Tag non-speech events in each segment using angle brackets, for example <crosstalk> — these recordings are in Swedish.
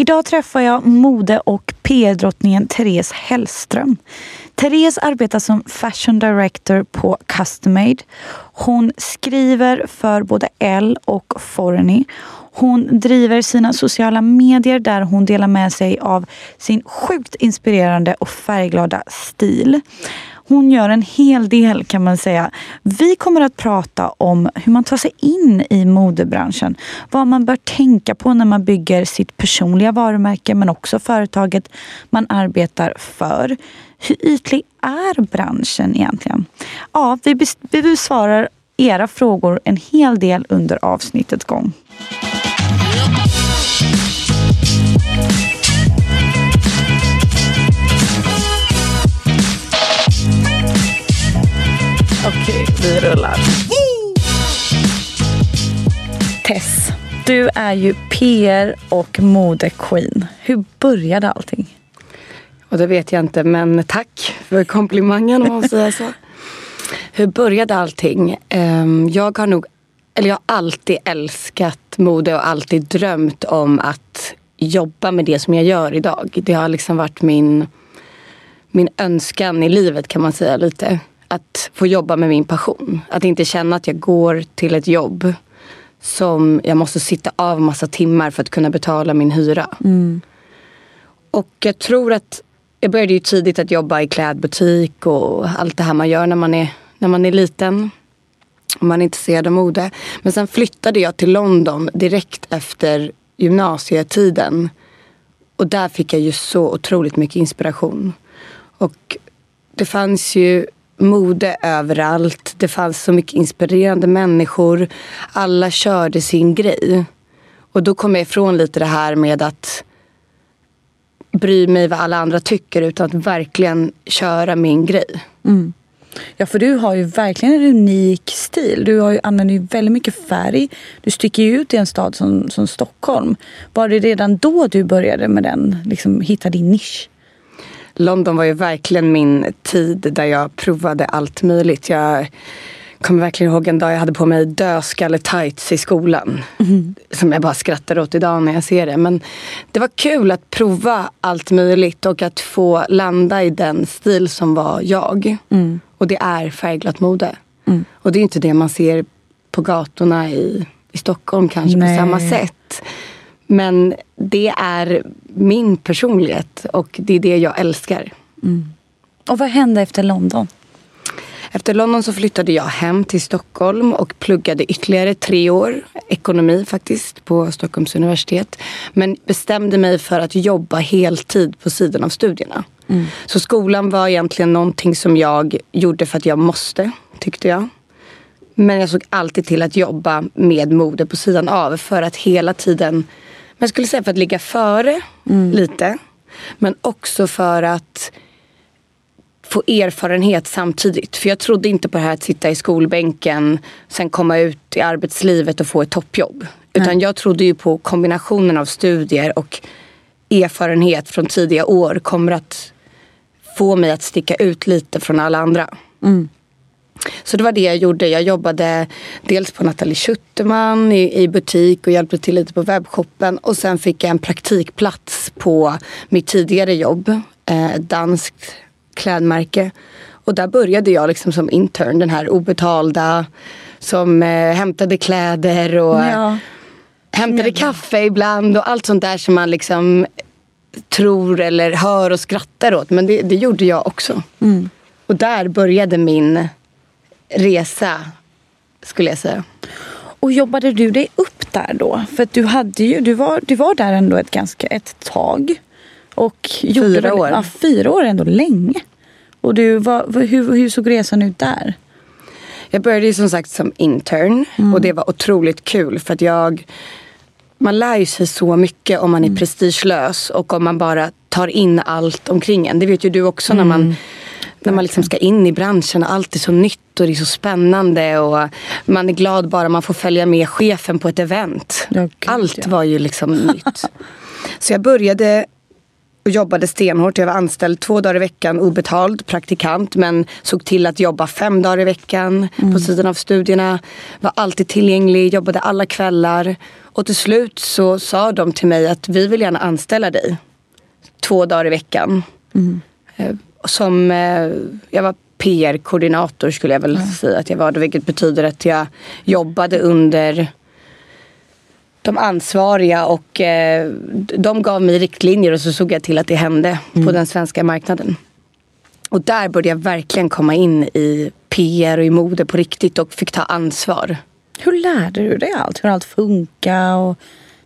Idag träffar jag mode och PR-drottningen Therese Hellström. Therese arbetar som fashion director på Customade. Hon skriver för både Elle och Forny. Hon driver sina sociala medier där hon delar med sig av sin sjukt inspirerande och färgglada stil. Hon gör en hel del kan man säga. Vi kommer att prata om hur man tar sig in i modebranschen. Vad man bör tänka på när man bygger sitt personliga varumärke men också företaget man arbetar för. Hur ytlig är branschen egentligen? Ja, vi, vi besvarar era frågor en hel del under avsnittets gång. Vi rullar. Tess, du är ju PR och modequeen. Hur började allting? Och det vet jag inte, men tack för komplimangen om man säger så. <laughs> Hur började allting? Ehm, jag har nog, eller jag har alltid älskat mode och alltid drömt om att jobba med det som jag gör idag. Det har liksom varit min, min önskan i livet kan man säga lite. Att få jobba med min passion. Att inte känna att jag går till ett jobb som jag måste sitta av massa timmar för att kunna betala min hyra. Mm. Och jag tror att jag började ju tidigt att jobba i klädbutik och allt det här man gör när man är, när man är liten. Och man är intresserad av mode. Men sen flyttade jag till London direkt efter gymnasietiden. Och där fick jag ju så otroligt mycket inspiration. Och det fanns ju mode överallt. Det fanns så mycket inspirerande människor. Alla körde sin grej. Och då kom jag ifrån lite det här med att bry mig vad alla andra tycker utan att verkligen köra min grej. Mm. Ja, för du har ju verkligen en unik stil. Du har ju, använder ju väldigt mycket färg. Du sticker ju ut i en stad som, som Stockholm. Var det redan då du började med den, liksom hitta din nisch? London var ju verkligen min tid där jag provade allt möjligt. Jag kommer verkligen ihåg en dag jag hade på mig dödskalle-tights i skolan. Mm. Som jag bara skrattar åt idag när jag ser det. Men det var kul att prova allt möjligt och att få landa i den stil som var jag. Mm. Och det är färgglatt mode. Mm. Och det är inte det man ser på gatorna i, i Stockholm kanske Nej. på samma sätt. Men det är min personlighet och det är det jag älskar. Mm. Och vad hände efter London? Efter London så flyttade jag hem till Stockholm och pluggade ytterligare tre år ekonomi faktiskt på Stockholms universitet. Men bestämde mig för att jobba heltid på sidan av studierna. Mm. Så skolan var egentligen någonting som jag gjorde för att jag måste, tyckte jag. Men jag såg alltid till att jobba med mode på sidan av för att hela tiden, men jag skulle säga för att ligga före mm. lite. Men också för att få erfarenhet samtidigt. För jag trodde inte på det här att sitta i skolbänken, sen komma ut i arbetslivet och få ett toppjobb. Utan Nej. jag trodde ju på kombinationen av studier och erfarenhet från tidiga år kommer att få mig att sticka ut lite från alla andra. Mm. Så det var det jag gjorde. Jag jobbade dels på Nathalie Schutterman i, i, butik och hjälpte till lite på webbshoppen. Och sen fick jag en praktikplats på mitt tidigare jobb. Eh, danskt klädmärke. Och där började jag liksom som intern, den här obetalda som eh, hämtade kläder och ja. hämtade kaffe ibland och allt sånt där som man liksom tror eller hör och skrattar åt. Men det, det gjorde jag också. Mm. Och där började min resa, skulle jag säga. Och jobbade du dig upp där då? För du, hade ju, du, var, du var där ändå ett, ganska, ett tag. Och fyra år. Ja, fyra år är ändå länge. Och du, vad, hur, hur såg resan ut där? Jag började ju som sagt som intern mm. och det var otroligt kul för att jag man lär ju sig så mycket om man är prestigelös och om man bara tar in allt omkring en. Det vet ju du också när man när man liksom ska in i branschen och allt är så nytt och det är så spännande och man är glad bara man får följa med chefen på ett event. Gud, allt ja. var ju liksom <laughs> nytt. Så jag började och jobbade stenhårt. Jag var anställd två dagar i veckan obetald praktikant men såg till att jobba fem dagar i veckan på sidan av studierna. Var alltid tillgänglig, jobbade alla kvällar. Och till slut så sa de till mig att vi vill gärna anställa dig två dagar i veckan. Eh, Som, eh, jag var PR-koordinator skulle jag väl säga att jag var. Vilket betyder att jag jobbade under de ansvariga och eh, de gav mig riktlinjer och så såg jag till att det hände på den svenska marknaden. Och där började jag verkligen komma in i PR och i mode på riktigt och fick ta ansvar. Hur lärde du dig allt? Hur allt funkar och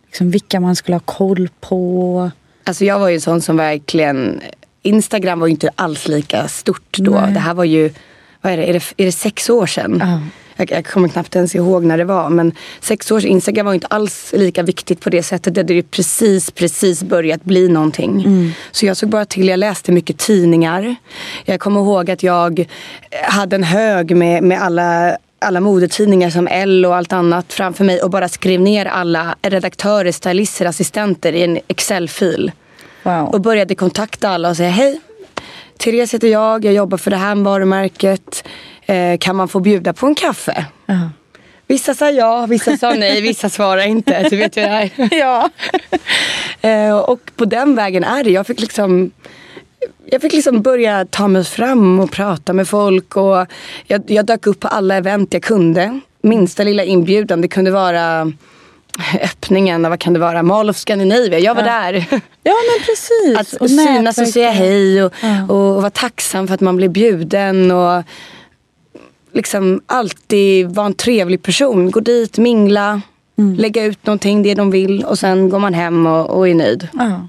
liksom vilka man skulle ha koll på? Alltså jag var ju en sån som verkligen Instagram var ju inte alls lika stort då. Nej. Det här var ju, vad är det, är det, är det sex år sedan? Ja. Jag, jag kommer knappt ens ihåg när det var. Men sex år sedan, Instagram var inte alls lika viktigt på det sättet. Det hade ju precis, precis börjat bli någonting. Så jag såg bara till, jag läste mycket tidningar. Jag kommer ihåg att jag hade en hög med, med alla alla modetidningar som L och allt annat framför mig och bara skrev ner alla redaktörer, stylister, assistenter i en Excel-fil. Wow. Och började kontakta alla och säga hej. Therese heter jag, jag jobbar för det här varumärket. Eh, kan man få bjuda på en kaffe? Ja. Vissa sa ja, vissa sa <laughs> nej, vissa svarade inte. Du vet ju det här. <laughs> ja. <laughs> Eh, och på den vägen är det. Jag fick liksom jag fick liksom börja ta mig fram och prata med folk. Och jag, jag dök upp på alla event jag kunde. Minsta lilla inbjudan. Det kunde vara öppningen av, vad kan det vara, Mall of Scandinavia. Jag var där. ja, men precis. Att Och synas och säga hej och, Ja. och vara tacksam för att man blev bjuden. Och liksom alltid vara en trevlig person. Gå dit, mingla, Mm. lägga ut någonting, det de vill och sen går man hem och, och är nöjd. Ja.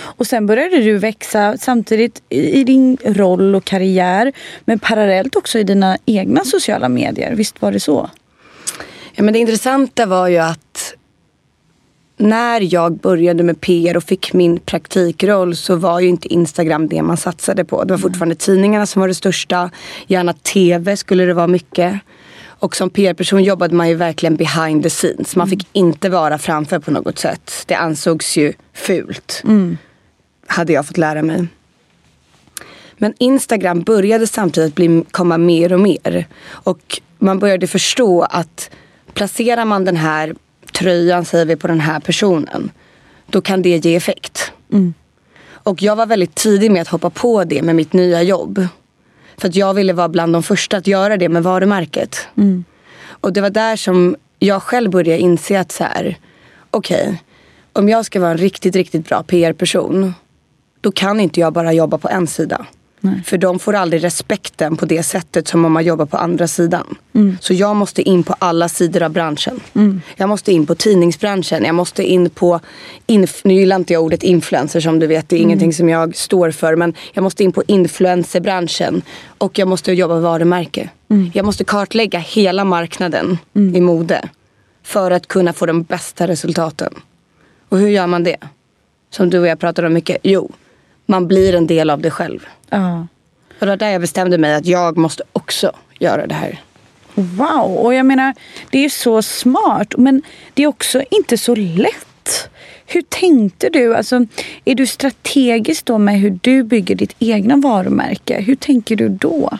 Och sen började du växa samtidigt i i din roll och karriär. Men parallellt också i dina egna sociala medier. Visst var det så? Ja, men det intressanta var ju att när jag började med PR och fick min praktikroll så var ju inte Instagram det man satsade på. Det var fortfarande tidningarna som var det största. Gärna TV skulle det vara mycket. Och som PR-person jobbade man ju verkligen behind the scenes. Man fick inte vara framför på något sätt. Det ansågs ju fult. Hade jag fått lära mig. Men Instagram började samtidigt bli, komma mer och mer. Och man började förstå att placerar man den här tröjan, säger vi, på den här personen. Då kan det ge effekt. Och jag var väldigt tidig med att hoppa på det med mitt nya jobb. För att jag ville vara bland de första att göra det med varumärket. Och det var där som jag själv började inse att så här, okej, om jag ska vara en riktigt, riktigt bra PR-person då kan inte jag bara jobba på en sida. För de får aldrig respekten på det sättet som om man jobbar på andra sidan. Så jag måste in på alla sidor av branschen. Jag måste in på tidningsbranschen. Jag måste in på, inf- nu gillar inte jag ordet influencer som du vet. Det är ingenting som jag står för. Men jag måste in på influencerbranschen. Och jag måste jobba med varumärke. Jag måste kartlägga hela marknaden i mode. För att kunna få de bästa resultaten. Och hur gör man det? Som du och jag pratar om mycket. Jo, man blir en del av det själv. Ja. Och det var där jag bestämde mig att jag måste också göra det här. Wow, och jag menar det är så smart men det är också inte så lätt. Hur tänkte du? Alltså, är du strategisk då med hur du bygger ditt egna varumärke? Hur tänker du då?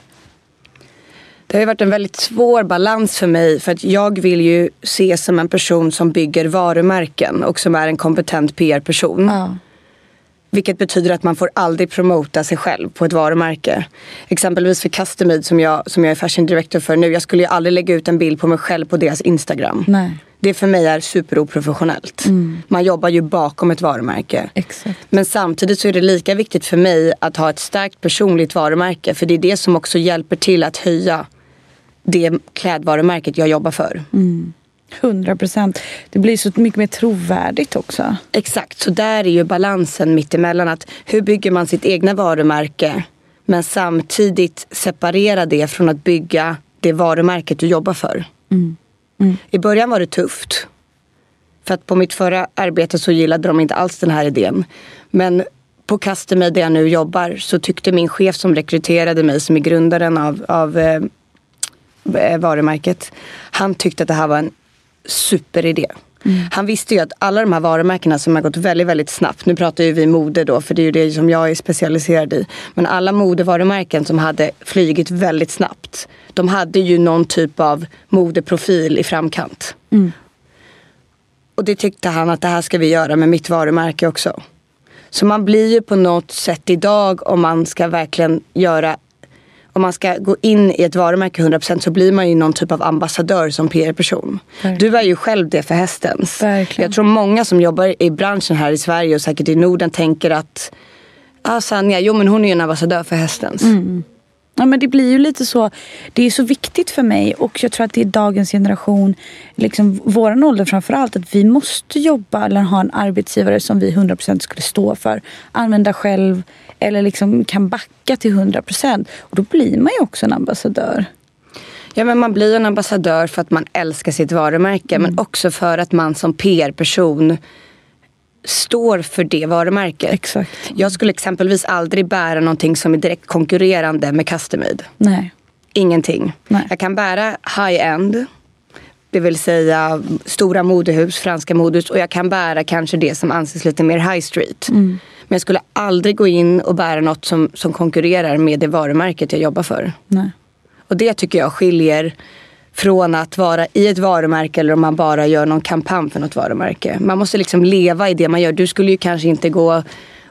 Det har varit en väldigt svår balans för mig för att jag vill ju ses som en person som bygger varumärken och som är en kompetent PR-person. Ja. Vilket betyder att man får aldrig promota sig själv på ett varumärke. Exempelvis för Customade som jag, som jag är fashion director för nu. Jag skulle ju aldrig lägga ut en bild på mig själv på deras Instagram. Nej. Det för mig är superoprofessionellt. Man jobbar ju bakom ett varumärke. Exakt. Men samtidigt så är det lika viktigt för mig att ha ett starkt personligt varumärke. För det är det som också hjälper till att höja det klädvarumärket jag jobbar för. 100 procent. Det blir så mycket mer trovärdigt också. Exakt, så där är ju balansen mittemellan. Att hur bygger man sitt egna varumärke men samtidigt separera det från att bygga det varumärket du jobbar för. I början var det tufft. För att på mitt förra arbete så gillade de inte alls den här idén. Men på Customade där jag nu jobbar så tyckte min chef som rekryterade mig som är grundaren av, av eh, eh varumärket. Han tyckte att det här var en superidé. Mm. Han visste ju att alla de här varumärkena som har gått väldigt, väldigt snabbt. Nu pratar ju vi mode då, för det är ju det som jag är specialiserad i. Men alla modevarumärken som hade flygit väldigt snabbt. De hade ju någon typ av modeprofil i framkant. Mm. Och det tyckte han att det här ska vi göra med mitt varumärke också. Så man blir ju på något sätt idag om man ska verkligen göra om man ska gå in i ett varumärke 100% så blir man ju någon typ av ambassadör som PR-person. Du är ju själv det för Hästens. Verkligen. Jag tror många som jobbar i branschen här i Sverige och säkert i Norden tänker att ah, Sanja, jo men hon är ju en ambassadör för Hästens. Mm. Ja, men det blir ju lite så. Det är så viktigt för mig och jag tror att det är dagens generation, liksom våran ålder framförallt, att vi måste jobba eller ha en arbetsgivare som vi 100% skulle stå för. Använda själv eller liksom kan backa till 100%. Och då blir man ju också en ambassadör. Ja, men man blir en ambassadör för att man älskar sitt varumärke mm. men också för att man som PR-person står för det varumärket. Exakt. Jag skulle exempelvis aldrig bära någonting som är direkt konkurrerande med Customade. Nej. Ingenting. Nej. Jag kan bära high-end. Det vill säga stora modehus, franska modehus. Och jag kan bära kanske det som anses lite mer high street. Mm. Men jag skulle aldrig gå in och bära något som, som konkurrerar med det varumärket jag jobbar för. Nej. Och det tycker jag skiljer från att vara i ett varumärke eller om man bara gör någon kampanj för något varumärke. Man måste liksom leva i det man gör. Du skulle ju kanske inte gå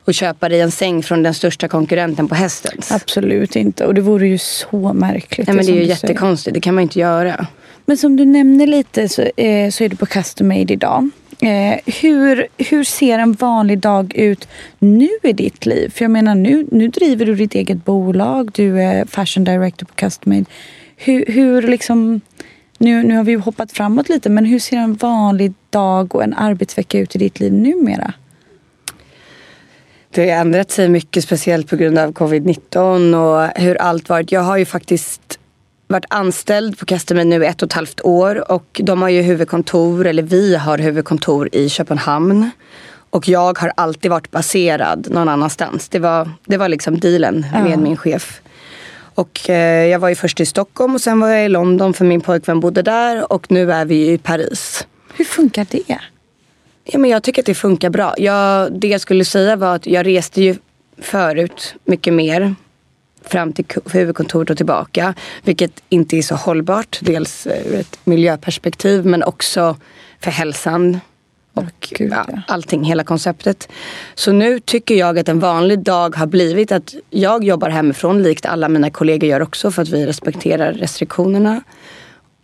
och köpa dig en säng från den största konkurrenten på hästens. Absolut inte. Och det vore ju så märkligt. Nej, men det är ju jättekonstigt. Säger. Det kan man inte göra. Men som du nämner lite så, eh, så är du på Custom Made idag. Eh, hur, hur ser en vanlig dag ut nu i ditt liv? För jag menar nu, nu driver du ditt eget bolag. Du är fashion director på Customade. Hur, hur liksom, nu, nu har vi hoppat framåt lite, men hur ser en vanlig dag och en arbetsvecka ut i ditt liv numera? Det har ändrat sig mycket, speciellt på grund av covid-19 och hur allt varit. Jag har ju faktiskt varit anställd på Customer nu ett och ett halvt år och de har ju huvudkontor, eller vi har huvudkontor i Köpenhamn. Och jag har alltid varit baserad någon annanstans. Det var, det var liksom dealen med ja. min chef. Och eh, jag var ju först i Stockholm och sen var jag i London för min pojkvän bodde där och nu är vi i Paris. Hur funkar det? Ja, men jag tycker att det funkar bra. Jag, det jag skulle säga var att jag reste ju förut mycket mer fram till huvudkontoret och tillbaka. Vilket inte är så hållbart. Dels ur ett miljöperspektiv men också för hälsan. Och Gud, ja, allting, hela konceptet. Så nu tycker jag att en vanlig dag har blivit att jag jobbar hemifrån likt alla mina kollegor gör också för att vi respekterar restriktionerna.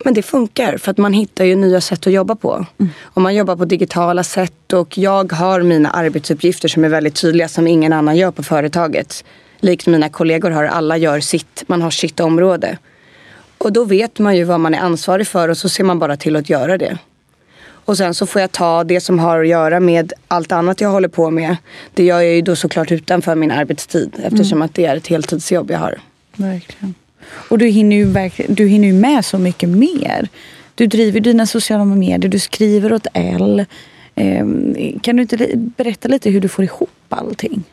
Men det funkar för att man hittar ju nya sätt att jobba på. Mm. Och man jobbar på digitala sätt och jag har mina arbetsuppgifter som är väldigt tydliga som ingen annan gör på företaget likt mina kollegor har, alla gör sitt, man har sitt område. Och då vet man ju vad man är ansvarig för och så ser man bara till att göra det. Och sen så får jag ta det som har att göra med allt annat jag håller på med. Det gör jag ju då såklart utanför min arbetstid eftersom mm. att det är ett heltidsjobb jag har. Verkligen. Och du hinner ju, du hinner ju med så mycket mer. Du driver dina sociala medier, du skriver åt L. Ehm, kan du inte berätta lite hur du får ihop allting?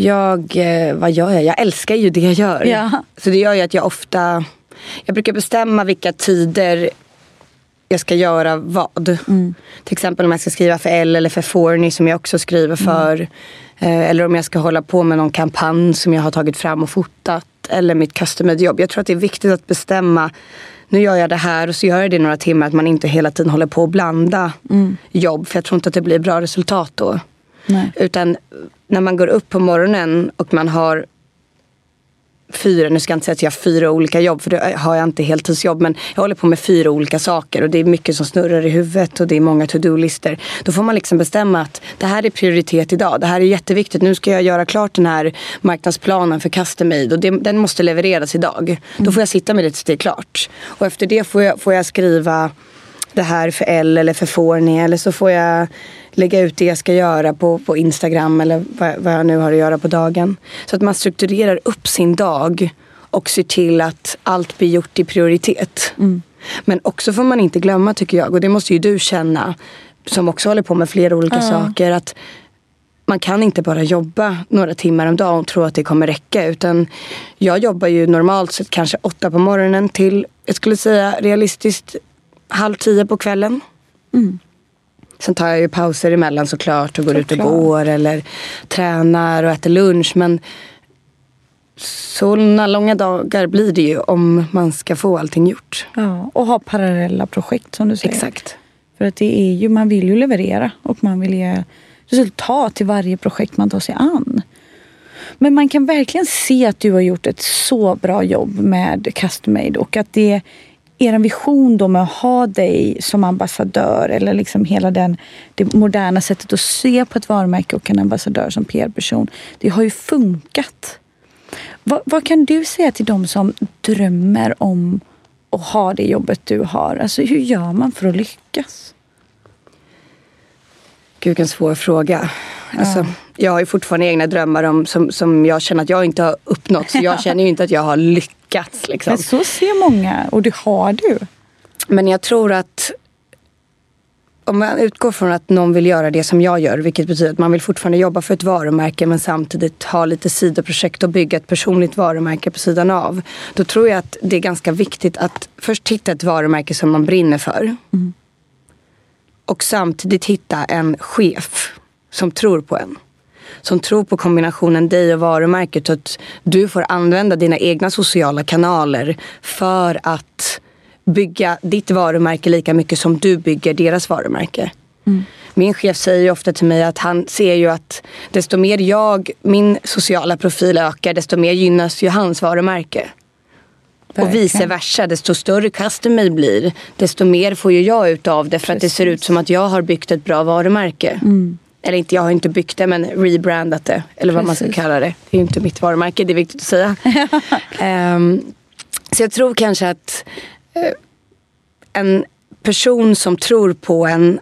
Jag, eh, vad gör jag? Jag älskar ju det jag gör. Ja. Så det gör ju att jag ofta, jag brukar bestämma vilka tider jag ska göra vad. Mm. Till exempel om jag ska skriva för L eller för Forny som jag också skriver mm. för. Mm. Eller om jag ska hålla på med någon kampanj som jag har tagit fram och fotat. Eller mitt customade jobb. Jag tror att det är viktigt att bestämma nu gör jag det här och så gör jag det i några timmar. Att man inte hela tiden håller på att blanda mm. jobb. För jag tror inte att det blir bra resultat då. Nej. Utan när man går upp på morgonen och man har fyra, nu ska jag inte säga att jag har fyra olika jobb för det har jag inte heltidsjobb men jag håller på med fyra olika saker och det är mycket som snurrar i huvudet och det är många to-do-listor. Då får man liksom bestämma att det här är prioritet idag. Det här är jätteviktigt. Nu ska jag göra klart den här marknadsplanen för custom made och det, den måste levereras idag. Mm. Då får jag sitta med det tills det är klart. Och efter det får jag, får jag skriva det här för L eller för Forni eller så får jag lägga ut det jag ska göra på, på Instagram eller vad, vad jag nu har att göra på dagen. Så att man strukturerar upp sin dag och ser till att allt blir gjort i prioritet. Mm. Men också får man inte glömma tycker jag, och det måste ju du känna som också håller på med flera olika Ja. saker. att man kan inte bara jobba några timmar om dagen och tro att det kommer räcka. Utan jag jobbar ju normalt sett kanske åtta på morgonen till, jag skulle säga realistiskt, halv tio på kvällen. Mm. Sen tar jag ju pauser emellan såklart och går ut och Såklart. går eller tränar och äter lunch. Men sådana långa dagar blir det ju om man ska få allting gjort. Ja, och ha parallella projekt som du säger. Exakt. För att det är ju, man vill ju leverera och man vill ge resultat till varje projekt man tar sig an. Men man kan verkligen se att du har gjort ett så bra jobb med Custom Made och att det er vision då med att ha dig som ambassadör eller liksom hela den, det moderna sättet att se på ett varumärke och en ambassadör som PR-person. Det har ju funkat. Vad, vad kan du säga till de som drömmer om att ha det jobbet du har? Alltså hur gör man för att lyckas? Gud, vilken svår fråga. Alltså, jag har ju fortfarande egna drömmar om, som, som jag känner att jag inte har uppnått. Så jag <laughs> känner ju inte att jag har lyckats. Liksom. Men så ser många och det har du. Men jag tror att om man utgår från att någon vill göra det som jag gör, vilket betyder att man vill fortfarande jobba för ett varumärke men samtidigt ha lite sidoprojekt och bygga ett personligt varumärke på sidan av. Då tror jag att det är ganska viktigt att först hitta ett varumärke som man brinner för. Och samtidigt hitta en chef som tror på en. Som tror på kombinationen dig och varumärket och att du får använda dina egna sociala kanaler för att bygga ditt varumärke lika mycket som du bygger deras varumärke. Min chef säger ofta till mig att han ser ju att desto mer jag, min sociala profil ökar, desto mer gynnas ju hans varumärke. Och Verkligen. vice versa, desto större custom made blir, desto mer får ju jag ut av det för att det ser ut som att jag har byggt ett bra varumärke. Eller inte, jag har inte byggt det men rebrandat det. Eller vad man ska Precis. kalla det. Det är ju inte mitt varumärke, det är viktigt att säga. <laughs> Ehm, så jag tror kanske att eh, en person som tror på en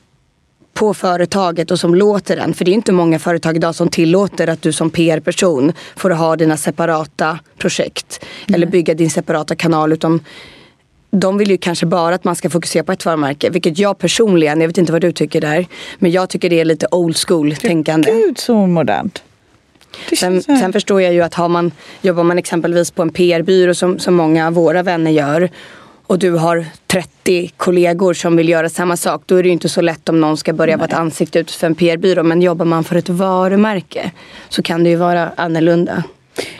på företaget och som låter den. För det är inte många företag idag som tillåter att du som PR-person får ha dina separata projekt. Eller bygga din separata kanal. Utan de vill ju kanske bara att man ska fokusera på ett varumärke. Vilket jag personligen, jag vet inte vad du tycker där. Men jag tycker det är lite old school tänkande. Gud så modernt. Sen, sen förstår jag ju att har man, jobbar man exempelvis på en PR-byrå som, som många av våra vänner gör och du har 30 kollegor som vill göra samma sak. Då är det ju inte så lätt om någon ska börja vara ett ansikte ut för en PR-byrå. Men jobbar man för ett varumärke så kan det ju vara annorlunda.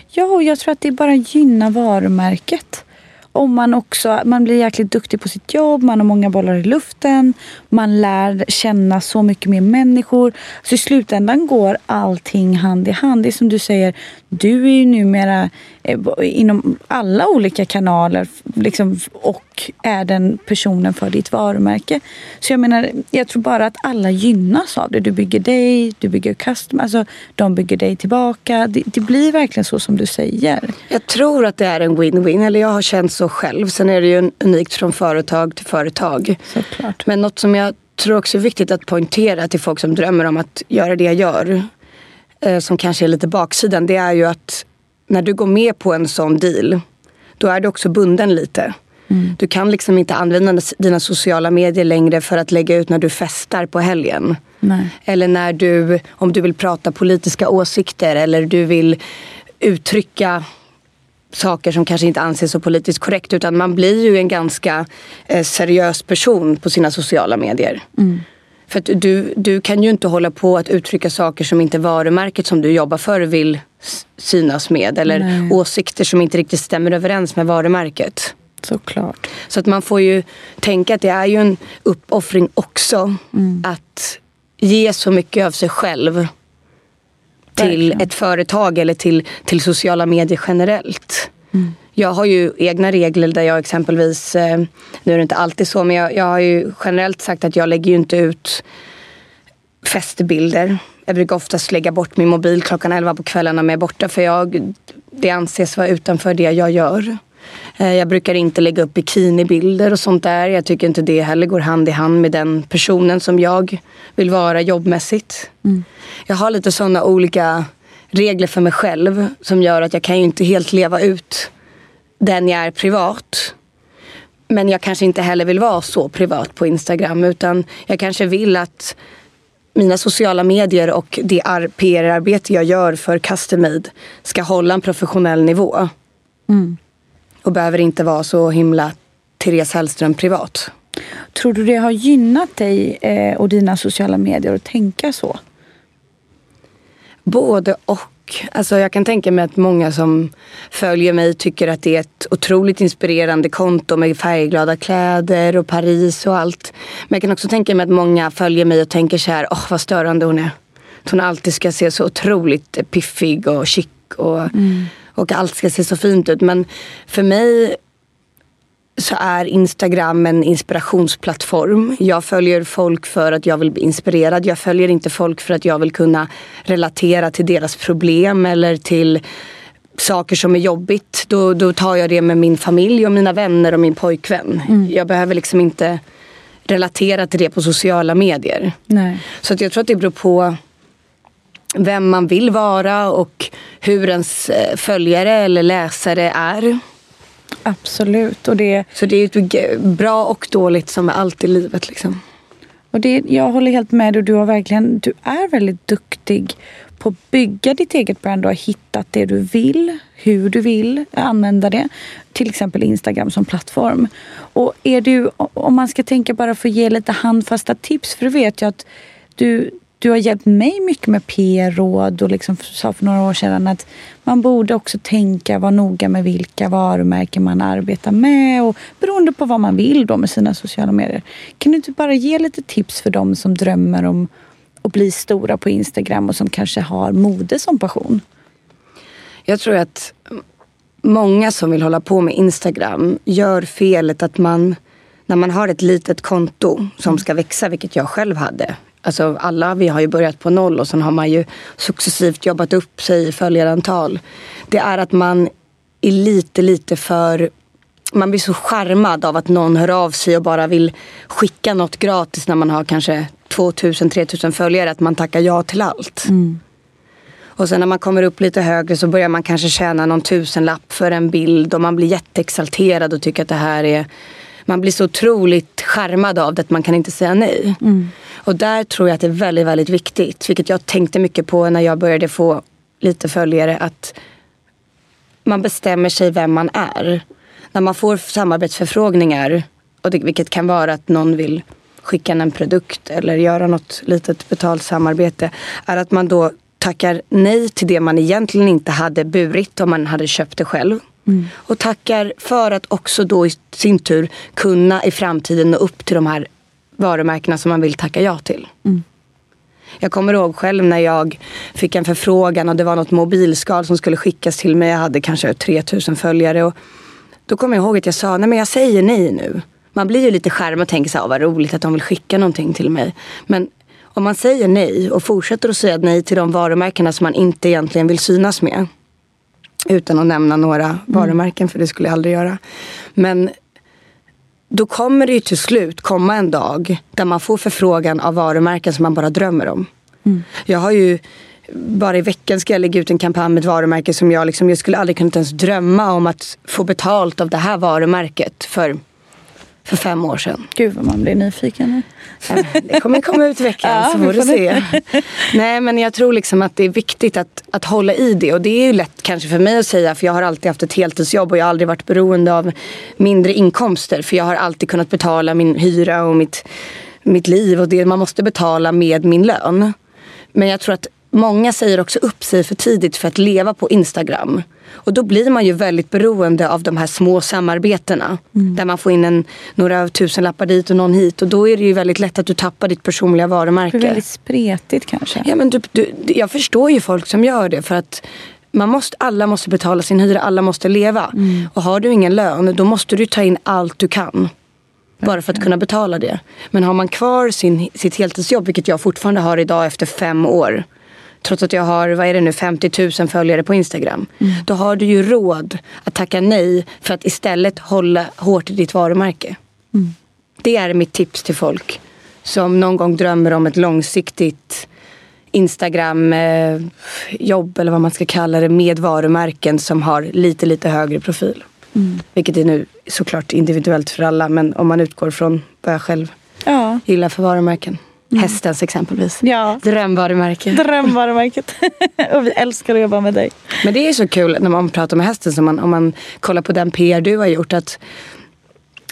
Ja, och jag tror att det bara gynnar varumärket. Om man också man blir jäkligt duktig på sitt jobb, man har många bollar i luften, man lär känna så mycket mer människor. Så i slutändan går allting hand i hand. Det är som du säger, du är ju numera inom alla olika kanaler liksom, och är den personen för ditt varumärke. Så jag menar, jag tror bara att alla gynnas av det. Du bygger dig, du bygger custom, alltså de bygger dig tillbaka. Det, det blir verkligen så som du säger. Jag tror att det är en win-win. Eller jag har känt så själv. Sen är det ju unikt från företag till företag. Såklart. Men något som jag tror också är viktigt att poängtera till folk som drömmer om att göra det jag gör. Eh, som kanske är lite baksidan. Det är ju att när du går med på en sån deal. Då är du också bunden lite. Du kan liksom inte använda dina sociala medier längre för att lägga ut när du festar på helgen. Nej. Eller när du, om du vill prata politiska åsikter eller du vill uttrycka saker som kanske inte anses så politiskt korrekt. Utan man blir ju en ganska eh, seriös person på sina sociala medier. För att du, du kan ju inte hålla på att uttrycka saker som inte varumärket som du jobbar för vill synas med. Eller Nej. åsikter som inte riktigt stämmer överens med varumärket. Såklart. Så att man får ju tänka att det är ju en uppoffring också. Att ge så mycket av sig själv till Verkligen. ett företag eller till, till sociala medier generellt. Jag har ju egna regler där jag exempelvis, eh, nu är det inte alltid så, men jag, jag har ju generellt sagt att jag lägger ju inte ut festbilder. Jag brukar oftast lägga bort min mobil klockan 11 på kvällarna när jag är borta för jag, det anses vara utanför det jag gör. Eh, Jag brukar inte lägga upp bikinibilder och sånt där. Jag tycker inte det heller går hand i hand med den personen som jag vill vara jobbmässigt. Jag har lite sådana olika regler för mig själv som gör att jag kan ju inte helt leva ut den jag är privat. Men jag kanske inte heller vill vara så privat på Instagram utan jag kanske vill att mina sociala medier och det PR-arbete jag gör för Custom Made ska hålla en professionell nivå. Mm. Och behöver inte vara så himla Therese Hellström privat. Tror du det har gynnat dig eh, och dina sociala medier att tänka så? Både och. Alltså jag kan tänka mig att många som följer mig tycker att det är ett otroligt inspirerande konto med färgglada kläder och Paris och allt. Men jag kan också tänka mig att många följer mig och tänker så här, åh oh, vad störande hon är. Att hon alltid ska se så otroligt piffig och chic och, mm. och allt ska se så fint ut. Men för mig så är Instagram en inspirationsplattform. Jag följer folk för att jag vill bli inspirerad. Jag följer inte folk för att jag vill kunna relatera till deras problem eller till saker som är jobbigt. Då, då tar jag det med min familj och mina vänner och min pojkvän. Mm. Jag behöver liksom inte relatera till det på sociala medier. Nej. Så att jag tror att det beror på vem man vill vara och hur ens eh, följare eller läsare är. Absolut. Och det... Så det är bra och dåligt som är allt i livet. Liksom. Och det, jag håller helt med dig. Du, har verkligen, du är väldigt duktig på att bygga ditt eget brand och har hittat det du vill, hur du vill använda det. Till exempel Instagram som plattform. Och är du, om man ska tänka bara för att ge lite handfasta tips, för du vet jag att du, du har hjälpt mig mycket med PR-råd och liksom sa för några år sedan att man borde också tänka, vara noga med vilka varumärken man arbetar med och beroende på vad man vill då med sina sociala medier. Kan du inte bara ge lite tips för dem som drömmer om att bli stora på Instagram och som kanske har mode som passion? Jag tror att många som vill hålla på med Instagram gör felet att man när man har ett litet konto som ska växa, vilket jag själv hade Alltså alla vi har ju börjat på noll och sen har man ju successivt jobbat upp sig i följarantal. Det är att man är lite, lite för man blir så charmad av att någon hör av sig och bara vill skicka något gratis när man har kanske 2000-3000 följare. Att man tackar ja till allt. Mm. Och sen när man kommer upp lite högre så börjar man kanske tjäna någon tusenlapp för en bild och man blir jätteexalterad och tycker att det här är man blir så otroligt skärmad av det att man kan inte säga nej. Mm. Och där tror jag att det är väldigt, väldigt viktigt. Vilket jag tänkte mycket på när jag började få lite följare. Att man bestämmer sig vem man är. När man får samarbetsförfrågningar, och det, vilket kan vara att någon vill skicka en produkt eller göra något litet betalt samarbete. Är att man då tackar nej till det man egentligen inte hade burit om man hade köpt det själv. Mm. Och tackar för att också då i sin tur kunna i framtiden nå upp till de här varumärkena som man vill tacka ja till. Mm. Jag kommer ihåg själv när jag fick en förfrågan och det var något mobilskal som skulle skickas till mig. Jag hade kanske 3000 följare. Och då kommer jag ihåg att jag sa, nej men jag säger nej nu. Man blir ju lite skärm och tänker så här, vad roligt att de vill skicka någonting till mig. Men om man säger nej och fortsätter att säga nej till de varumärkena som man inte egentligen vill synas med. Utan att nämna några mm. varumärken, för det skulle jag aldrig göra. Men då kommer det ju till slut komma en dag där man får förfrågan av varumärken som man bara drömmer om. Mm. Jag har ju bara i veckan ska jag lägga ut en kampanj med ett varumärke som jag liksom, jag skulle aldrig kunnat ens drömma om att få betalt av det här varumärket för för fem år sedan. Gud vad man blir nyfiken nu. Det kommer komma ut i veckan <laughs> ja, så får du se. Nej men jag tror liksom att det är viktigt att, att hålla i det. Och det är ju lätt kanske för mig att säga för jag har alltid haft ett heltidsjobb och jag har aldrig varit beroende av mindre inkomster. För jag har alltid kunnat betala min hyra och mitt, mitt liv och det man måste betala med min lön. Men jag tror att många säger också upp sig för tidigt för att leva på Instagram. Och då blir man ju väldigt beroende av de här små samarbetena. Mm. Där man får in en, några tusenlappar dit och någon hit. Och då är det ju väldigt lätt att du tappar ditt personliga varumärke. Det blir väldigt spretigt kanske. Ja, men du, du, jag förstår ju folk som gör det. För att man måste, alla måste betala sin hyra, alla måste leva. Mm. Och har du ingen lön då måste du ta in allt du kan. Bara för att kunna betala det. Men har man kvar sin, sitt heltidsjobb, vilket jag fortfarande har idag efter fem år trots att jag har, vad är det nu, 50 000 följare på Instagram. Mm. Då har du ju råd att tacka nej för att istället hålla hårt i ditt varumärke. Mm. Det är mitt tips till folk som någon gång drömmer om ett långsiktigt Instagram-jobb eller vad man ska kalla det med varumärken som har lite, lite högre profil. Mm. Vilket är nu såklart individuellt för alla. Men om man utgår från vad jag själv ja. gillar för varumärken. Mm. Hästens exempelvis. Ja. Drömvarumärke. Drömvarumärket. <laughs> och vi älskar att jobba med dig. Men det är så kul när man pratar med hästen. Så man, om man kollar på den PR du har gjort. att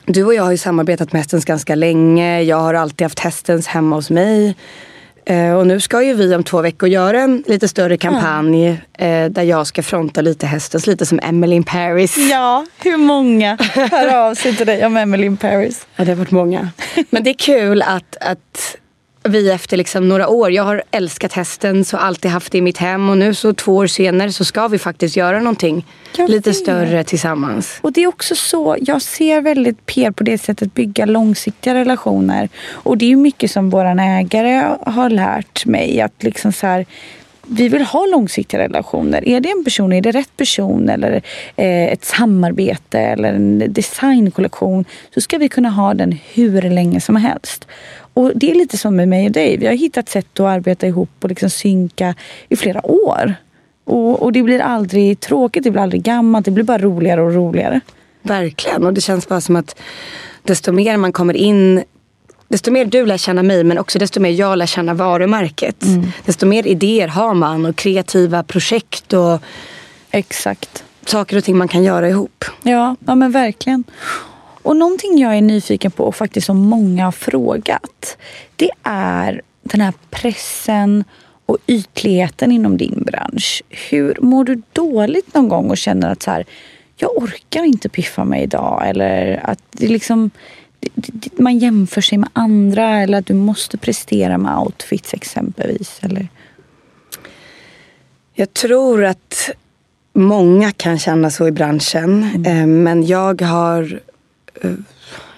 Du och jag har ju samarbetat med hästens ganska länge. Jag har alltid haft hästens hemma hos mig. Eh, och nu ska ju vi om två veckor göra en lite större kampanj mm. där jag ska fronta lite hästens, lite som Emily in Paris. Ja, hur många hör av sig till dig om Emily in Paris? Ja, det har varit många. Men det är kul att, att vi efter liksom några år, jag har älskat hästen så alltid haft det i mitt hem och nu så två år senare så ska vi faktiskt göra någonting jag lite vet. större tillsammans. Och det är också så, jag ser väldigt PR på det sättet bygga långsiktiga relationer. Och det är ju mycket som våran ägare har lärt mig att liksom så här, vi vill ha långsiktiga relationer. Är det en person, är det rätt person eller eh, ett samarbete eller en designkollektion så ska vi kunna ha den hur länge som helst. Och det är lite som med mig och dig. Vi har hittat sätt att arbeta ihop och liksom synka i flera år. Och, och det blir aldrig tråkigt, det blir aldrig gammalt, det blir bara roligare och roligare. Verkligen, och det känns bara som att desto mer man kommer in Desto mer du lär känna mig men också desto mer jag lär känna varumärket. Mm. Desto mer idéer har man och kreativa projekt och Exakt. saker och ting man kan göra ihop. Ja, ja men verkligen. Och någonting jag är nyfiken på och faktiskt som många har frågat. Det är den här pressen och ytligheten inom din bransch. Hur Mår du dåligt någon gång och känner att så här, jag orkar inte piffa mig idag? Eller att det liksom, man jämför sig med andra eller att du måste prestera med outfits exempelvis? Eller? Jag tror att många kan känna så i branschen. Mm. Eh, men jag har Eh,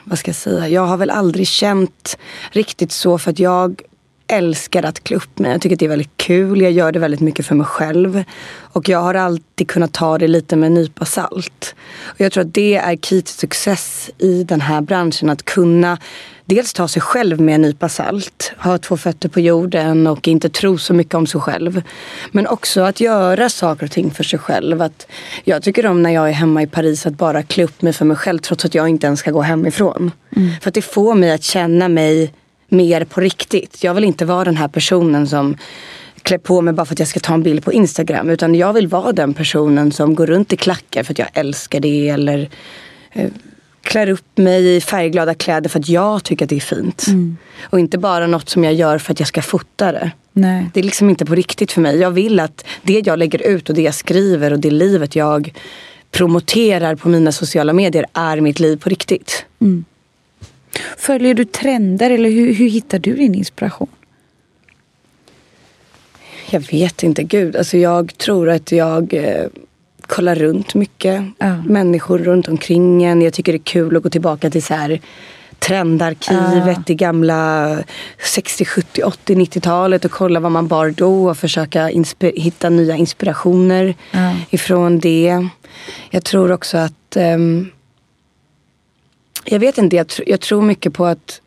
vad ska jag säga, jag har väl aldrig känt riktigt så för att jag älskar att klä upp mig. Jag tycker att det är väldigt kul. Jag gör det väldigt mycket för mig själv. Och jag har alltid kunnat ta det lite med en nypa salt. Och jag tror att det är key till success i den här branschen. Att kunna dels ta sig själv med en nypa salt, ha två fötter på jorden och inte tro så mycket om sig själv. Men också att göra saker och ting för sig själv. Att jag tycker om när jag är hemma i Paris att bara klä upp mig för mig själv trots att jag inte ens ska gå hemifrån. Mm. För att det får mig att känna mig mer på riktigt. Jag vill inte vara den här personen som klär på mig bara för att jag ska ta en bild på Instagram. Utan jag vill vara den personen som går runt i klackar för att jag älskar det. Eller eh, klär upp mig i färgglada kläder för att jag tycker att det är fint. Mm. Och inte bara något som jag gör för att jag ska fota det. Nej. Det är liksom inte på riktigt för mig. Jag vill att det jag lägger ut och det jag skriver och det livet jag promoterar på mina sociala medier är mitt liv på riktigt. Mm. Följer du trender eller hur, hur hittar du din inspiration? Jag vet inte. Gud, alltså jag tror att jag eh, kollar runt mycket. Ja. Människor runt omkring en. Jag tycker det är kul att gå tillbaka till så här trendarkivet ja. i gamla 60, 70, 80, 90-talet och kolla vad man bar då och försöka hitta nya inspirationer ja. ifrån det. Jag tror också att um, jag vet inte, jag, tr jag tror mycket på att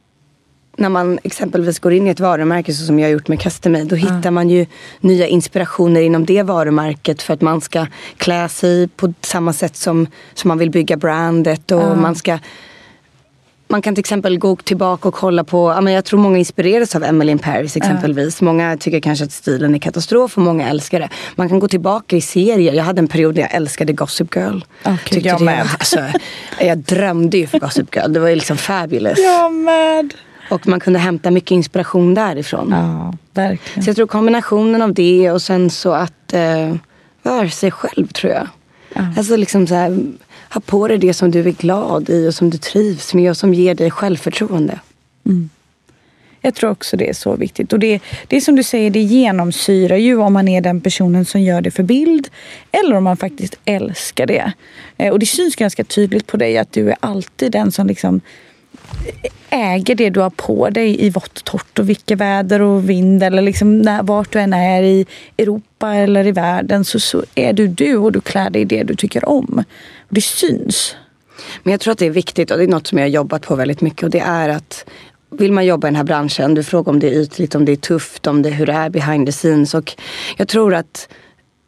när man exempelvis går in i ett varumärke så som jag har gjort med Customade då hittar mm. man ju nya inspirationer inom det varumärket för att man ska klä sig på samma sätt som, som man vill bygga brandet och mm. man ska man kan till exempel gå tillbaka och kolla på, jag tror många inspireras av Emily in Paris exempelvis. Uh. Många tycker kanske att stilen är katastrof och många älskar det. Man kan gå tillbaka i serier. Jag hade en period när jag älskade Gossip Girl. Okay, jag det, med. Alltså, jag drömde ju för Gossip Girl. Det var ju liksom fabulous. Jag med. Och man kunde hämta mycket inspiration därifrån. Ja, verkligen. Så jag tror kombinationen av det och sen så att eh, vara sig själv tror jag. Ja. Alltså liksom så här, ha på dig det som du är glad i och som du trivs med och som ger dig självförtroende. Mm. Jag tror också det är så viktigt. Och det, det är som du säger, det genomsyrar ju om man är den personen som gör det för bild eller om man faktiskt älskar det. Eh, och det syns ganska tydligt på dig att du är alltid den som liksom äger det du har på dig i vått och torrt och vilket väder och vind eller liksom när, vart du än är i Europa eller i världen så, så är du du och du klär dig i det du tycker om. Det syns. Men jag tror att det är viktigt och det är något som jag har jobbat på väldigt mycket och det är att vill man jobba i den här branschen, du frågar om det är ytligt, om det är tufft, om det hur det är behind the scenes och jag tror att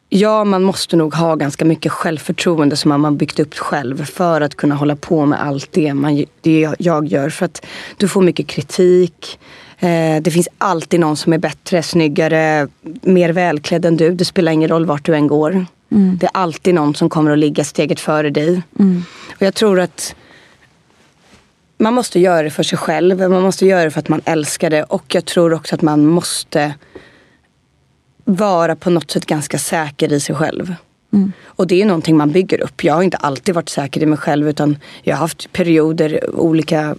ja, man måste nog ha ganska mycket självförtroende som man har byggt upp själv för att kunna hålla på med allt det, man, det jag gör. För att du får mycket kritik. Eh, det finns alltid någon som är bättre, snyggare, mer välklädd än du. Det spelar ingen roll vart du än går. Mm. Det är alltid någon som kommer att ligga steget före dig. Mm. Och jag tror att man måste göra det för sig själv. Man måste göra det för att man älskar det. Och jag tror också att man måste vara på något sätt ganska säker i sig själv. Mm. Och det är någonting man bygger upp. Jag har inte alltid varit säker i mig själv utan jag har haft perioder, olika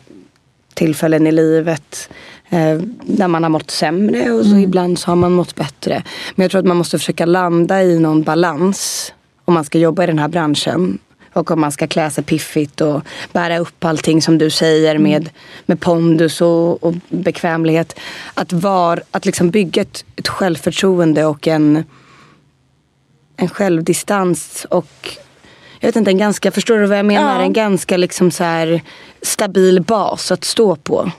tillfällen i livet eh, där man har mått sämre och så mm. ibland så har man mått bättre. Men jag tror att man måste försöka landa i någon balans om man ska jobba i den här branschen. Och om man ska klä sig piffigt och bära upp allting som du säger med, mm. med pondus och, och bekvämlighet. Att, var, att liksom bygga ett, ett självförtroende och en, en självdistans och jag vet inte, en ganska, förstår du vad jag menar? Ja. En ganska liksom så stabil bas att stå på.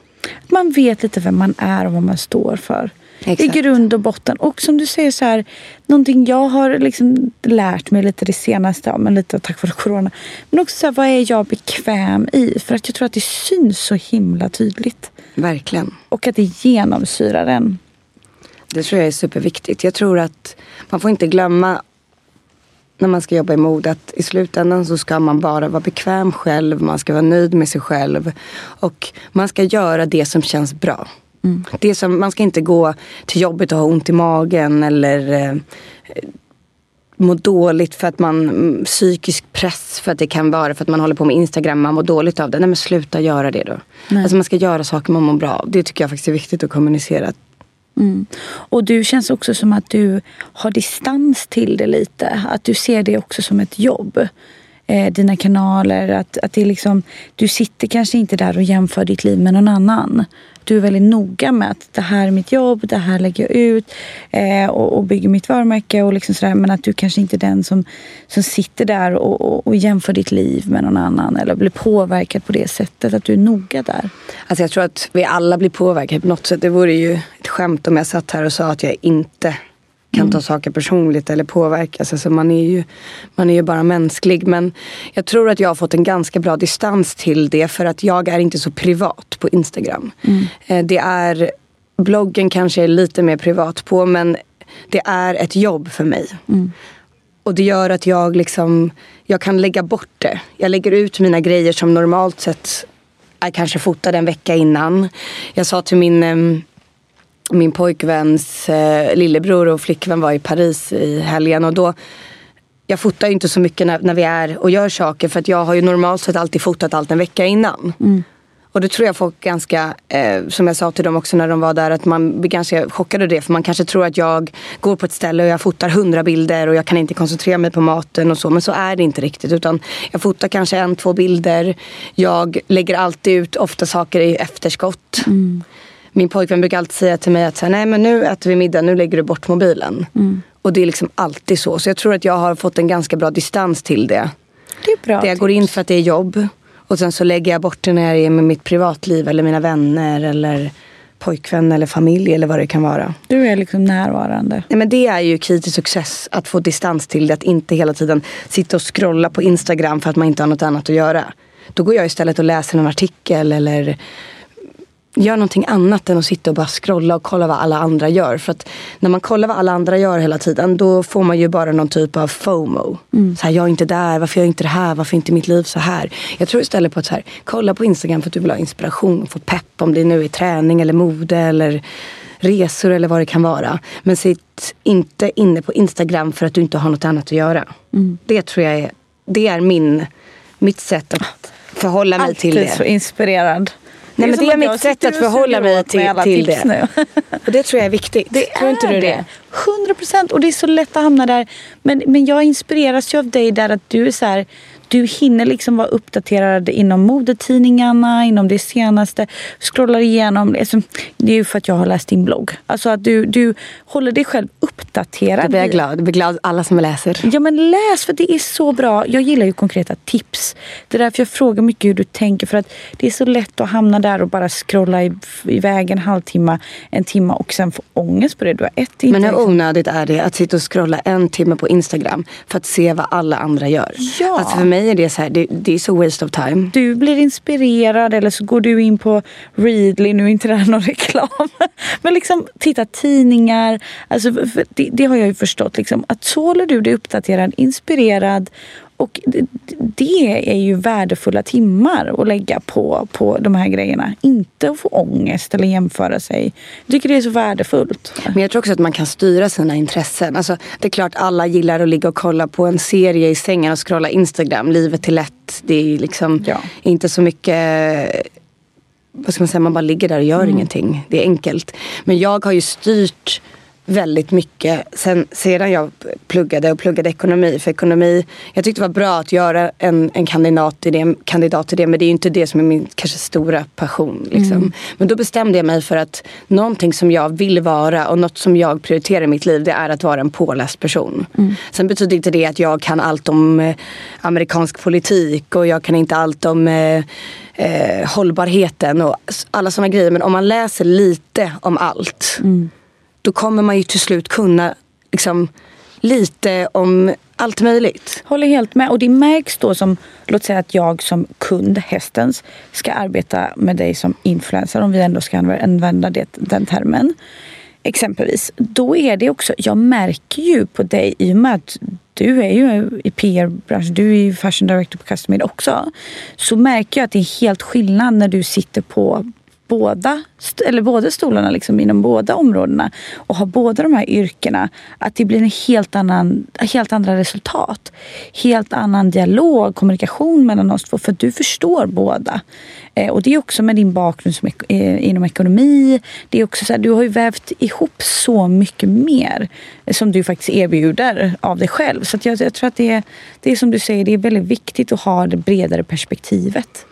Man vet lite vem man är och vad man står för. Exakt. I grund och botten. Och som du säger så här, någonting jag har liksom lärt mig lite det senaste, ja, men lite tack vare corona. Men också så här, vad är jag bekväm i? För att jag tror att det syns så himla tydligt. Verkligen. Och att det genomsyrar en. Det tror jag är superviktigt. Jag tror att man får inte glömma när man ska jobba i mode att i slutändan så ska man bara vara bekväm själv, man ska vara nöjd med sig själv och man ska göra det som känns bra. Mm. Det som, man ska inte gå till jobbet och ha ont i magen eller eh, må dåligt för att man, mm, psykisk press för att det kan vara för att man håller på med Instagram, man mår dåligt av det. Nej men sluta göra det då. Nej. Alltså man ska göra saker man mår bra av. Det tycker jag faktiskt är viktigt att kommunicera. Mm. Och du känns också som att du har distans till det lite. Att du ser det också som ett jobb. Eh, dina kanaler, att, att det är liksom, du sitter kanske inte där och jämför ditt liv med någon annan du är väldigt noga med att det här är mitt jobb, det här lägger jag ut eh, och, och, bygger mitt varumärke. Och liksom sådär, men att du kanske inte är den som, som sitter där och, och, och, jämför ditt liv med någon annan eller blir påverkad på det sättet. Att du är noga där. Alltså jag tror att vi alla blir påverkade på något sätt. Det vore ju ett skämt om jag satt här och sa att jag inte kan ta mm. saker personligt eller påverkas. Alltså man, är ju, man är ju bara mänsklig. Men jag tror att jag har fått en ganska bra distans till det för att jag är inte så privat på Instagram. Mm. Eh, det är, bloggen kanske är lite mer privat på men det är ett jobb för mig. Mm. Och det gör att jag liksom, jag kan lägga bort det. Jag lägger ut mina grejer som normalt sett är kanske fotade en vecka innan. Jag sa till min min pojkväns eh, lillebror och flickvän var i Paris i helgen och då jag fotar ju inte så mycket när, när vi är och gör saker för att jag har ju normalt sett alltid fotat allt en vecka innan. Mm. Och det tror jag folk ganska, eh, som jag sa till dem också när de var där, att man blir ganska chockad av det. För man kanske tror att jag går på ett ställe och jag fotar hundra bilder och jag kan inte koncentrera mig på maten och så. Men så är det inte riktigt. Utan jag fotar kanske en, två bilder. Jag lägger alltid ut ofta saker i efterskott. Mm min pojkvän brukar alltid säga till mig att nej men nu äter vi middag, nu lägger du bort mobilen. Mm. Och det är liksom alltid så. Så jag tror att jag har fått en ganska bra distans till det. Det är bra. Där jag går in för att det är jobb. Och sen så lägger jag bort det när jag är med mitt privatliv eller mina vänner eller pojkvän eller familj eller vad det kan vara. Du är liksom närvarande. Nej, men det är ju key till success. Att få distans till det. Att inte hela tiden sitta och scrolla på Instagram för att man inte har något annat att göra. Då går jag istället och läser en artikel eller gör någonting annat än att sitta och bara scrolla och kolla vad alla andra gör. För att när man kollar vad alla andra gör hela tiden då får man ju bara någon typ av FOMO. Mm. Så här, jag är inte där, varför gör jag inte det här, varför är inte mitt liv så här? Jag tror istället på att så här, kolla på Instagram för att du vill ha inspiration och få pepp om det nu är träning eller mode eller resor eller vad det kan vara. Men sitt inte inne på Instagram för att du inte har något annat att göra. Mm. Det tror jag är, det är min, mitt sätt att förhålla mig Alltid till det. Alltid så inspirerad. Nej, men det är mitt sätt att förhålla mig till, till det. <laughs> och det tror jag är viktigt. Det tror är inte du det? Hundra procent. Och det är så lätt att hamna där. Men, men jag inspireras ju av dig där att du är så här, du hinner liksom vara uppdaterad inom modetidningarna, inom det senaste. Scrollar igenom. Alltså, det är ju för att jag har läst din blogg. Alltså att du, du håller dig själv uppdaterad. Då blir jag glad. Jag blir glad alla som läser. Ja men läs för det är så bra. Jag gillar ju konkreta tips. Det är därför jag frågar mycket hur du tänker. För att det är så lätt att hamna där och bara scrolla iväg en halvtimme, en timme och sen få ångest på det. Du har ett Men hur onödigt är det att sitta och scrolla en timme på Instagram för att se vad alla andra gör? Ja. Alltså för mig mig är det så här, det, det är så waste of time. Du blir inspirerad eller så går du in på Readly, nu är inte det här någon reklam. <laughs> Men liksom titta tidningar. Alltså, det, det har jag ju förstått. Liksom, att så håller du dig uppdaterad, inspirerad och det är ju värdefulla timmar att lägga på, på de här grejerna. Inte att få ångest eller jämföra sig. Jag tycker det är så värdefullt. Men jag tror också att man kan styra sina intressen. Alltså, det är klart alla gillar att ligga och kolla på en serie i sängen och scrolla Instagram. Livet är lätt. Det är liksom ja. inte så mycket vad ska man säga, man bara ligger där och gör mm. ingenting. Det är enkelt. Men jag har ju styrt väldigt mycket sen, sedan jag pluggade och pluggade ekonomi. För ekonomi, jag tyckte det var bra att göra en, en kandidat, i det, kandidat till det men det är ju inte det som är min kanske stora passion. Liksom. Mm. Men då bestämde jag mig för att någonting som jag vill vara och något som jag prioriterar i mitt liv det är att vara en påläst person. Mm. Sen betyder inte det att jag kan allt om eh, amerikansk politik och jag kan inte allt om eh, eh, hållbarheten och alla sådana grejer. Men om man läser lite om allt mm då kommer man ju till slut kunna liksom, lite om allt möjligt. Håller helt med. Och det märks då som, låt säga att jag som kund, hästens, ska arbeta med dig som influencer, om vi ändå ska använda det, den termen. Exempelvis. Då är det också, jag märker ju på dig i och med att du är ju i PR-branschen, du är ju fashion director på Custom också. Så märker jag att det är helt skillnad när du sitter på båda, eller båda stolarna liksom, inom båda områdena och ha båda de här yrkena, att det blir en helt, annan, helt andra resultat. Helt annan dialog, kommunikation mellan oss två, för att du förstår båda. Eh, och det är också med din bakgrund som, eh, inom ekonomi. Det är också så här, du har ju vävt ihop så mycket mer som du faktiskt erbjuder av dig själv. Så jag, jag, tror att det är, det är som du säger, det är väldigt viktigt att ha det bredare perspektivet.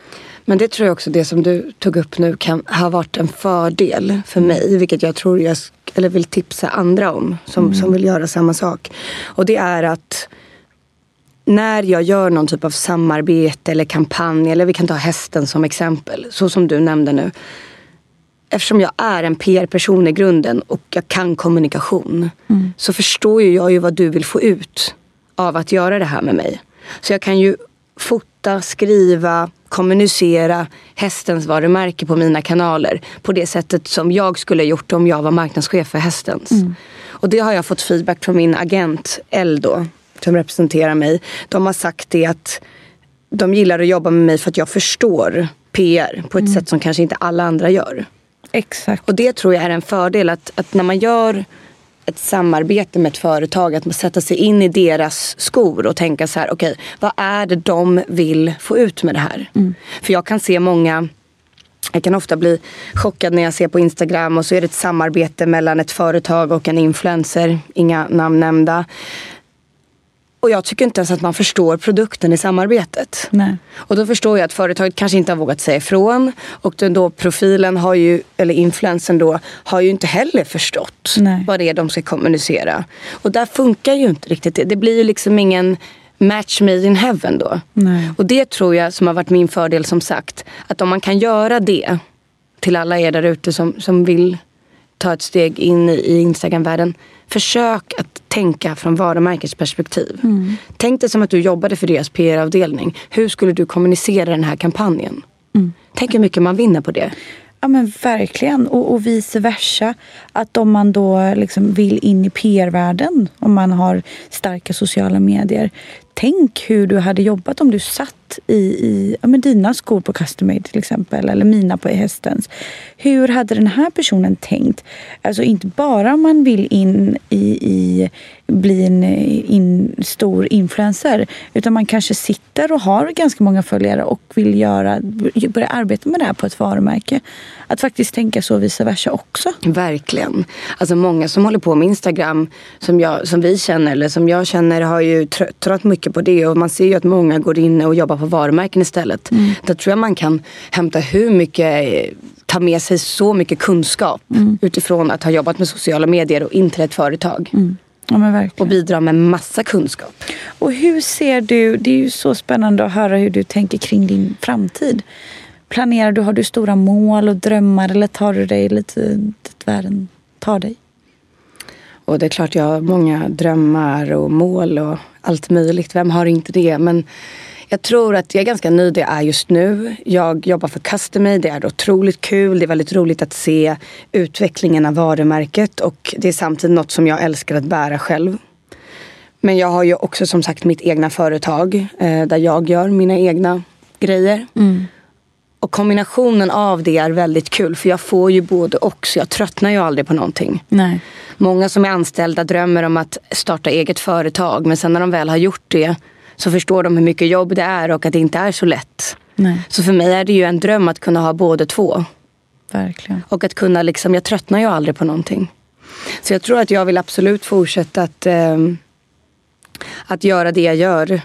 Men det tror jag också, det som du tog upp nu kan ha varit en fördel för mig. Vilket jag tror jag eller vill tipsa andra om som, mm. som vill göra samma sak. Och det är att när jag gör någon typ av samarbete eller kampanj, eller vi kan ta hästen som exempel, så som du nämnde nu. Eftersom jag är en PR-person i grunden och jag kan kommunikation mm. så förstår ju jag ju vad du vill få ut av att göra det här med mig. Så jag kan ju fota, skriva, kommunicera hästens varumärke på mina kanaler på det sättet som jag skulle gjort om jag var marknadschef för hästens. Mm. Och det har jag fått feedback från min agent Eldo som representerar mig. De har sagt det att de gillar att jobba med mig för att jag förstår PR på ett mm. sätt som kanske inte alla andra gör. Exakt. Och det tror jag är en fördel att, att när man gör ett samarbete med ett företag. Att man sätter sig in i deras skor och tänka så här, okej, okay, vad är det de vill få ut med det här? Mm. För jag kan se många jag kan ofta bli chockad när jag ser på Instagram och så är det ett samarbete mellan ett företag och en influencer, inga namn nämnda. Och jag tycker inte ens att man förstår produkten i samarbetet. Nej. Och då förstår jag att företaget kanske inte har vågat säga ifrån. Och den då profilen har ju, eller influensen då, har ju inte heller förstått Nej. vad det är de ska kommunicera. Och där funkar ju inte riktigt det. Det blir ju liksom ingen match made in heaven då. Nej. Och det tror jag som har varit min fördel som sagt. Att om man kan göra det till alla er där ute som, som vill ta ett steg in i, i Instagram-världen försök att tänka från varumärkets perspektiv. Mm. Tänk dig som att du jobbade för deras PR-avdelning. Hur skulle du kommunicera den här kampanjen? Mm. Tänk hur mycket man vinner på det. Ja men verkligen. Och, och vice versa. Att om man då liksom vill in i PR-världen, om man har starka sociala medier. Tänk hur du hade jobbat om du satt i, i ja, dina skor på Custom Made till exempel, eller mina på hästens. Hur hade den här personen tänkt? Alltså inte bara om man vill in i, i bli, bli en in, stor influencer. Utan man kanske sitter och har ganska många följare och vill göra, börja arbeta med det här på ett varumärke. Att faktiskt tänka så vice versa också. Verkligen. Alltså många som håller på med Instagram som, jag, som vi känner eller som jag känner har ju trött mycket på det och man ser ju att många går in och jobbar på varumärken istället. Mm. Där tror jag man kan hämta hur mycket ta med sig så mycket kunskap mm. utifrån att ha jobbat med sociala medier och in till ett företag. Mm. Ja, och bidra med massa kunskap. Och hur ser du, det är ju så spännande att höra hur du tänker kring din framtid. Planerar du, har du stora mål och drömmar eller tar du dig lite dit världen tar dig? Och det är klart jag har många drömmar och mål och allt möjligt. Vem har inte det? Men jag tror att jag är ganska nöjd där jag är just nu. Jag jobbar för Customade. Det är otroligt kul. Det är väldigt roligt att se utvecklingen av varumärket och det är samtidigt något som jag älskar att bära själv. Men jag har ju också som sagt mitt egna företag eh, där jag gör mina egna grejer. Mm. Och kombinationen av det är väldigt kul för jag får ju både och så jag tröttnar ju aldrig på någonting. Nej. Många som är anställda drömmer om att starta eget företag men sen när de väl har gjort det så förstår de hur mycket jobb det är och att det inte är så lätt. Nej. Så för mig är det ju en dröm att kunna ha både två. Verkligen. Och att kunna liksom, jag tröttnar ju aldrig på någonting. Så jag tror att jag vill absolut fortsätta att, eh, att göra det jag gör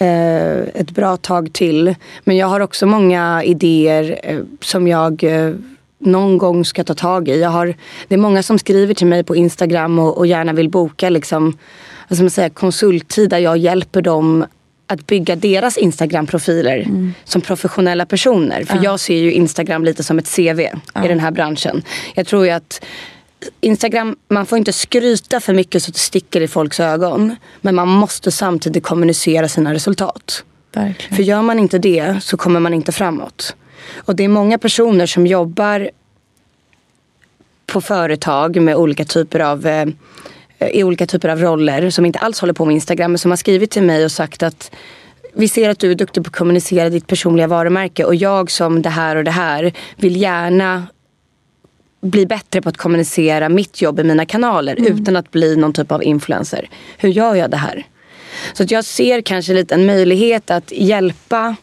ett bra tag till. Men jag har också många idéer eh, som jag eh, någon gång ska ta tag i. Jag har, det är många som skriver till mig på Instagram och, och gärna vill boka liksom, ska man säga, konsulttid där jag hjälper dem att bygga deras Instagram-profiler mm. som professionella personer. För ja. jag ser ju Instagram lite som ett CV ja. i den här branschen. Jag tror ju att Instagram, man får inte skryta för mycket så att det sticker i folks ögon. Men man måste samtidigt kommunicera sina resultat. Verkligen. För gör man inte det så kommer man inte framåt. Och det är många personer som jobbar på företag med olika typer av eh, i olika typer av roller som inte alls håller på med Instagram men som har skrivit till mig och sagt att vi ser att du är duktig på att kommunicera ditt personliga varumärke och jag som det här och det här vill gärna bli bättre på att kommunicera mitt jobb i mina kanaler mm. utan att bli någon typ av influencer. Hur gör jag det här? Så jag ser kanske lite en möjlighet att hjälpa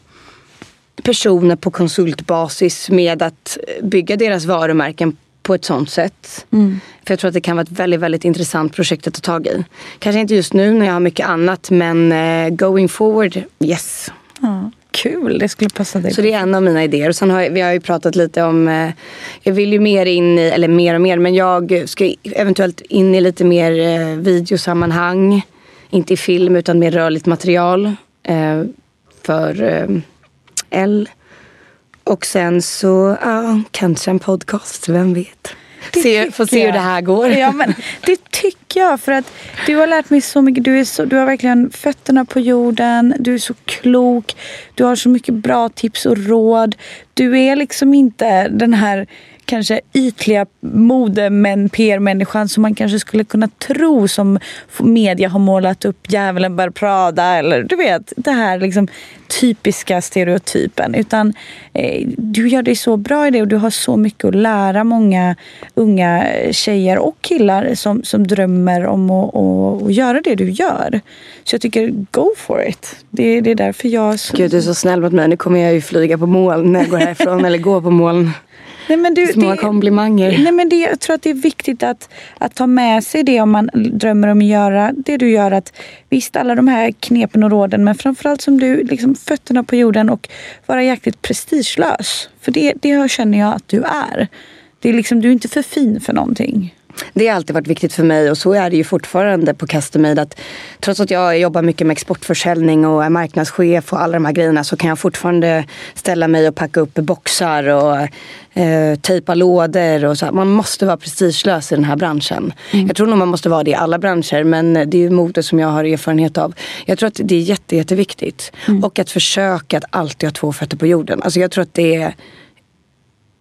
personer på konsultbasis med att bygga deras varumärken på ett sånt sätt. Mm. För jag tror att det kan vara ett väldigt, väldigt intressant projekt att ta tag i. Kanske inte just nu när jag har mycket annat men uh, going forward, yes. Ja, kul, det skulle passa dig. Så det är en av mina idéer. Och sen har vi har ju pratat lite om, eh, jag vill ju mer in i, eller mer och mer, men jag ska eventuellt in i lite mer eh, videosammanhang. Inte i film utan mer rörligt material. Eh, för eh, L. Och sen så, ja, kanske en podcast, vem vet. Se, får se hur det här går. Ja, men det tycker jag. För att du har lärt mig så mycket. Du, är så, du har verkligen fötterna på jorden. Du är så klok. Du har så mycket bra tips och råd. Du är liksom inte den här kanske ytliga modemän, PR-människan som man kanske skulle kunna tro som media har målat upp djävulen bär Prada eller du vet det här liksom typiska stereotypen. Utan eh, du gör dig så bra i det och du har så mycket att lära många unga tjejer och killar som, som drömmer om att, att, att göra det du gör. Så jag tycker go for it. Det, det är därför jag... Så... Gud du är så snäll mot mig. Nu kommer jag ju flyga på moln när jag går härifrån <laughs> eller gå på moln. Nej, men du, Små det, komplimanger. Nej, men det, jag tror att det är viktigt att, att ta med sig det om man drömmer om att göra det du gör. Att, visst, alla de här knepen och råden men framförallt som du, liksom fötterna på jorden och vara jäkligt prestigelös. För det, det känner jag att du är. Det är liksom, du är inte för fin för någonting. Det har alltid varit viktigt för mig och så är det ju fortfarande på Customade. Att trots att jag jobbar mycket med exportförsäljning och är marknadschef och alla de här grejerna så kan jag fortfarande ställa mig och packa upp boxar och eh, tejpa lådor. Och så. Man måste vara prestigelös i den här branschen. Mm. Jag tror nog man måste vara det i alla branscher men det är ju mode som jag har erfarenhet av. Jag tror att det är jätte, jätteviktigt. Mm. Och att försöka att alltid ha två fötter på jorden. Alltså jag tror att det är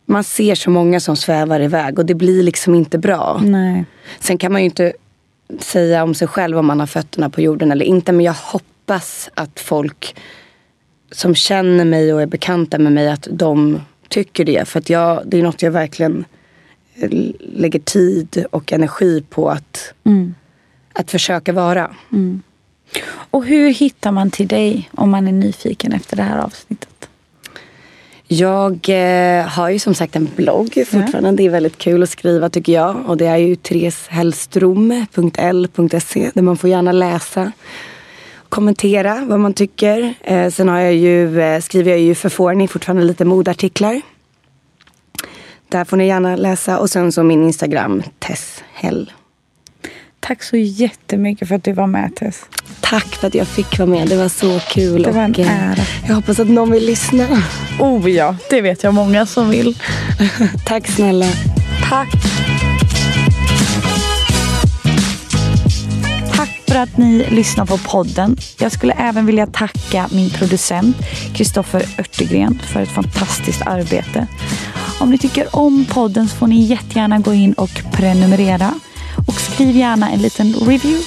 man ser så många som svävar iväg och det blir liksom inte bra. Nej. Sen kan man ju inte säga om sig själv om man har fötterna på jorden eller inte. Men jag hoppas att folk som känner mig och är bekanta med mig att de tycker det. För att jag, det är något jag verkligen lägger tid och energi på att, mm. att försöka vara. Mm. Och hur hittar man till dig om man är nyfiken efter det här avsnittet? Jag eh, har ju som sagt en blogg fortfarande. Ja. Det är väldigt kul att skriva tycker jag. Och det är ju thereshellstrom.l.se där man får gärna läsa kommentera vad man tycker. Eh, sen har jag ju, eh, skriver jag ju för Forni fortfarande lite modartiklar. Där får ni gärna läsa. Och sen så min Instagram, Tess Hell. Tack så jättemycket för att du var med Tess. Tack för att jag fick vara med. Det var så kul. Det var en och, eh, ära. Jag hoppas att någon vill lyssna. Oh ja, det vet jag många som vill. <laughs> Tack snälla. Tack. Tack för att ni lyssnar på podden. Jag skulle även vilja tacka min producent Kristoffer Örtegren för ett fantastiskt arbete. Om ni tycker om podden så får ni jättegärna gå in och prenumerera. Och skriv gärna en liten review.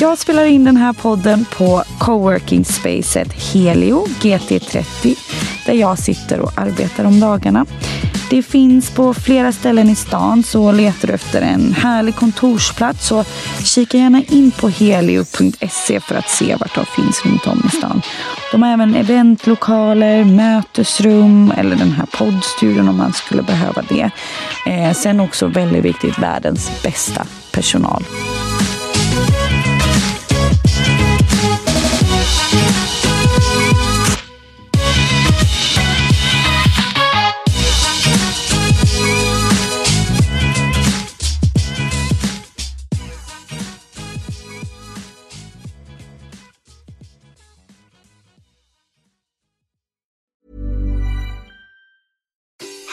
Jag spelar in den här podden på coworking spacet Helio GT30 där jag sitter och arbetar om dagarna. Det finns på flera ställen i stan så letar du efter en härlig kontorsplats så kika gärna in på helio.se för att se vart de finns runt om i stan. De har även eventlokaler, mötesrum eller den här poddstudion om man skulle behöva det. Eh, sen också väldigt viktigt världens bästa personal.